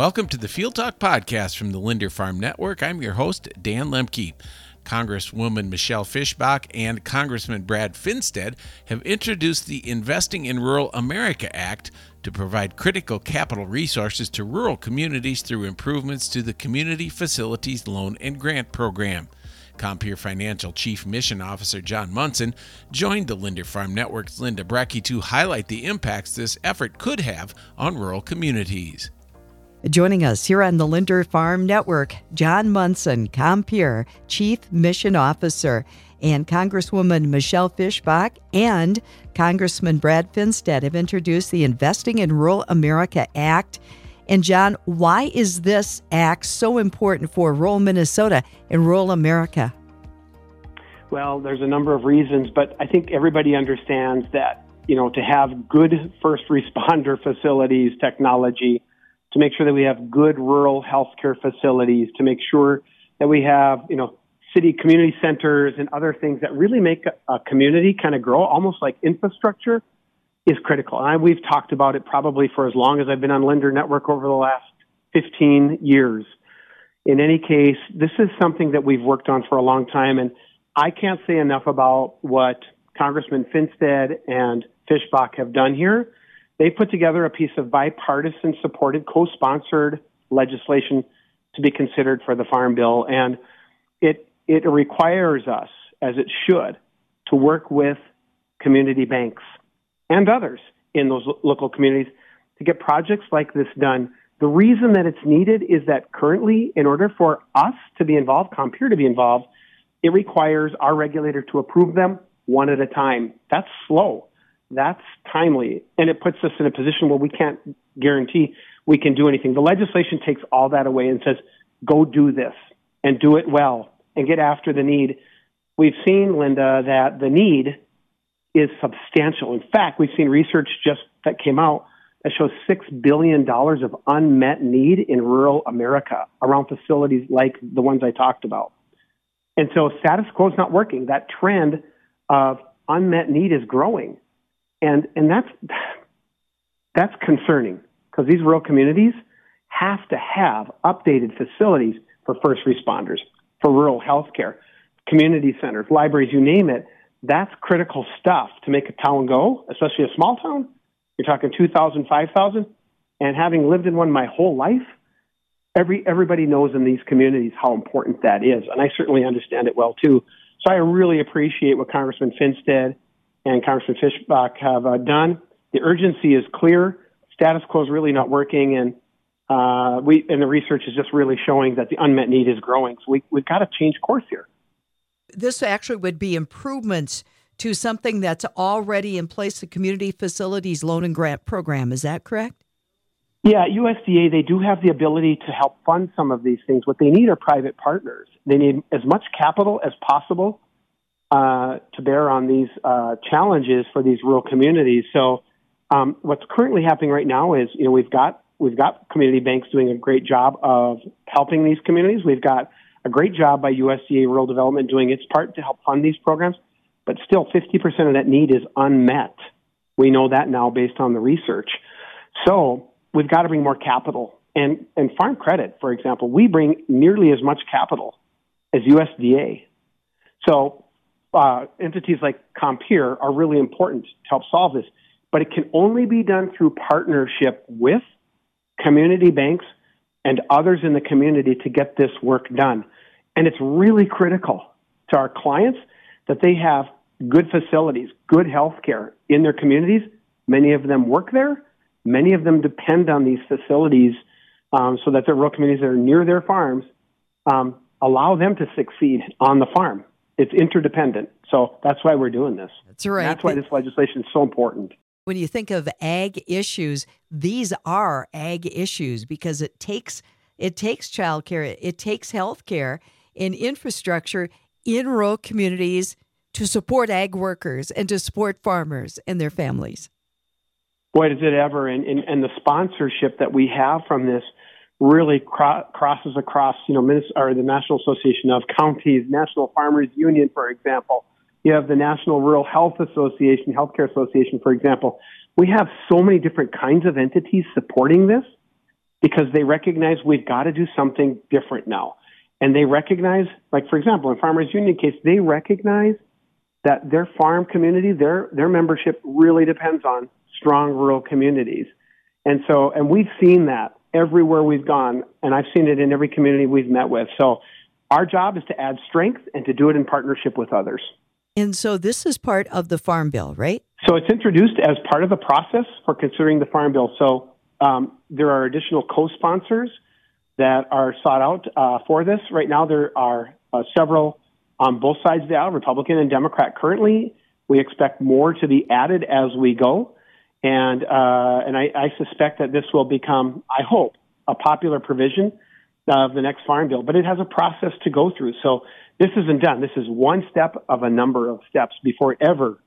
Welcome to the Field Talk podcast from the Linder Farm Network. I'm your host, Dan Lemke. Congresswoman Michelle Fischbach and Congressman Brad Finstad have introduced the Investing in Rural America Act to provide critical capital resources to rural communities through improvements to the Community Facilities Loan and Grant Program. Compeer Financial Chief Mission Officer John Monson joined the Linder Farm Network's Linda Brekke to highlight the impacts this effort could have on rural communities. Joining us here on the Linder Farm Network, John Monson, Compeer Chief Mission Officer, and Congresswoman Michelle Fischbach and Congressman Brad Finstad have introduced the Investing in Rural America Act. And John, why is this act so important for rural Minnesota and rural America? Well, there's a number of reasons, but I think everybody understands that, you know, to have good first responder facilities, technology, to make sure that we have good rural healthcare facilities, to make sure that we have, you know, city community centers and other things that really make a, community kind of grow, almost like infrastructure is critical. And I, we've talked about it probably for as long as I've been on Linder Network over the last 15 years. In any case, this is something that we've worked on for a long time, and I can't say enough about what Congressman Finstad and Fischbach have done here. They put together a piece of bipartisan supported, co-sponsored legislation to be considered for the Farm Bill, and it it requires us, as it should, to work with community banks and others in those local communities to get projects like this done. The reason that it's needed is that currently, in order for us to be involved, Compeer to be involved, it requires our regulator to approve them one at a time. That's slow. That's timely. And it puts us in a position where we can't guarantee we can do anything. The legislation takes all that away and says, go do this and do it well and get after the need. We've seen, Linda, that the need is substantial. In fact, we've seen research just that came out that shows $6 billion of unmet need in rural America around facilities like the ones I talked about. And so status quo is not working. That trend of unmet need is growing. And, and that's, that's concerning because these rural communities have to have updated facilities for first responders, for rural health care, community centers, libraries, you name it that's critical stuff to make a town go, especially a small town. You're talking 2,000, 5,000. And having lived in one my whole life, every, everybody knows in these communities how important that is. And I certainly understand it well too. So I really appreciate what Congressman Finstad and Congressman Fischbach have uh, done. The urgency is clear. Status quo is really not working, and uh, we and the research is just really showing that the unmet need is growing. So we, we've got to change course here this actually would be improvements to something that's already in place, the Community Facilities Loan and Grant Program. Is that correct? Yeah, USDA, they do have the ability to help fund some of these things. What they need are private partners. They need as much capital as possible uh, to bear on these uh, challenges for these rural communities. So, um, what's currently happening right now is, you know, we've got we've got community banks doing a great job of helping these communities. We've got a great job by USDA Rural Development doing its part to help fund these programs, but still 50% of that need is unmet. We know that now based on the research. So we've got to bring more capital. And, and farm credit, for example, we bring nearly as much capital as USDA. So uh, entities like Compeer are really important to help solve this, but it can only be done through partnership with community banks and others in the community to get this work done. And it's really critical to our clients that they have good facilities, good health care in their communities. Many of them work there. Many of them depend on these facilities um, so that their rural communities that are near their farms um, allow them to succeed on the farm. It's interdependent. So that's why we're doing this. That's right. And that's why this legislation is so important when you think of ag issues, these are ag issues because it takes it takes childcare, it takes health care and infrastructure in rural communities to support ag workers and to support farmers and their families. Boy, does it ever! And, and, and the sponsorship that we have from this really cro- crosses across, you know, or the National Association of Counties, National Farmers Union, for example, you have the National Rural Health Association, Healthcare Association, for example. We have so many different kinds of entities supporting this. because they recognize we've got to do something different now. And they recognize, like for example, in Farmers Union case, they recognize that their farm community, their their membership really depends on strong rural communities. And so, and we've seen that everywhere we've gone, and I've seen it in every community we've met with. So, our job is to add strength and to do it in partnership with others. And so, this is part of the Farm Bill, right? So, it's introduced as part of the process for considering the Farm Bill. So, um, there are additional co sponsors that are sought out uh, for this. Right now, there are uh, several on both sides of the aisle, Republican and Democrat currently. We expect more to be added as we go. And, uh, and I, I suspect that this will become, I hope, a popular provision of the next farm bill, but it has a process to go through. So this isn't done. This is one step of a number of steps before it ever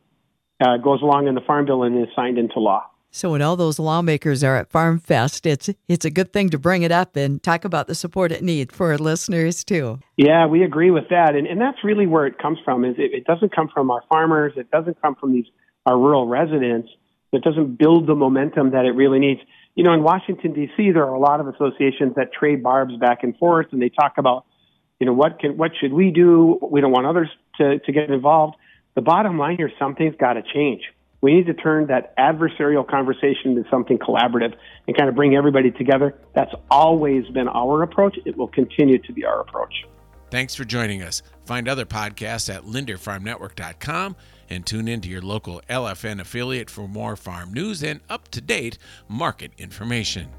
uh, goes along in the farm bill and is signed into law. So when all those lawmakers are at Farm Fest, it's it's a good thing to bring it up and talk about the support it needs for our listeners too. Yeah, we agree with that, and and that's really where it comes from. Is it, it doesn't come from our farmers, it doesn't come from these our rural residents. It doesn't build the momentum that it really needs. You know, in Washington D.C., there are a lot of associations that trade barbs back and forth, and they talk about, you know, what can what should we do? We don't want others to to get involved. The bottom line here, something's got to change we need to turn that adversarial conversation into something collaborative and kind of bring everybody together. That's always been our approach. It will continue to be our approach. Thanks for joining us. Find other podcasts at linderfarmnetwork.com and tune in to your local LFN affiliate for more farm news and up to date market information.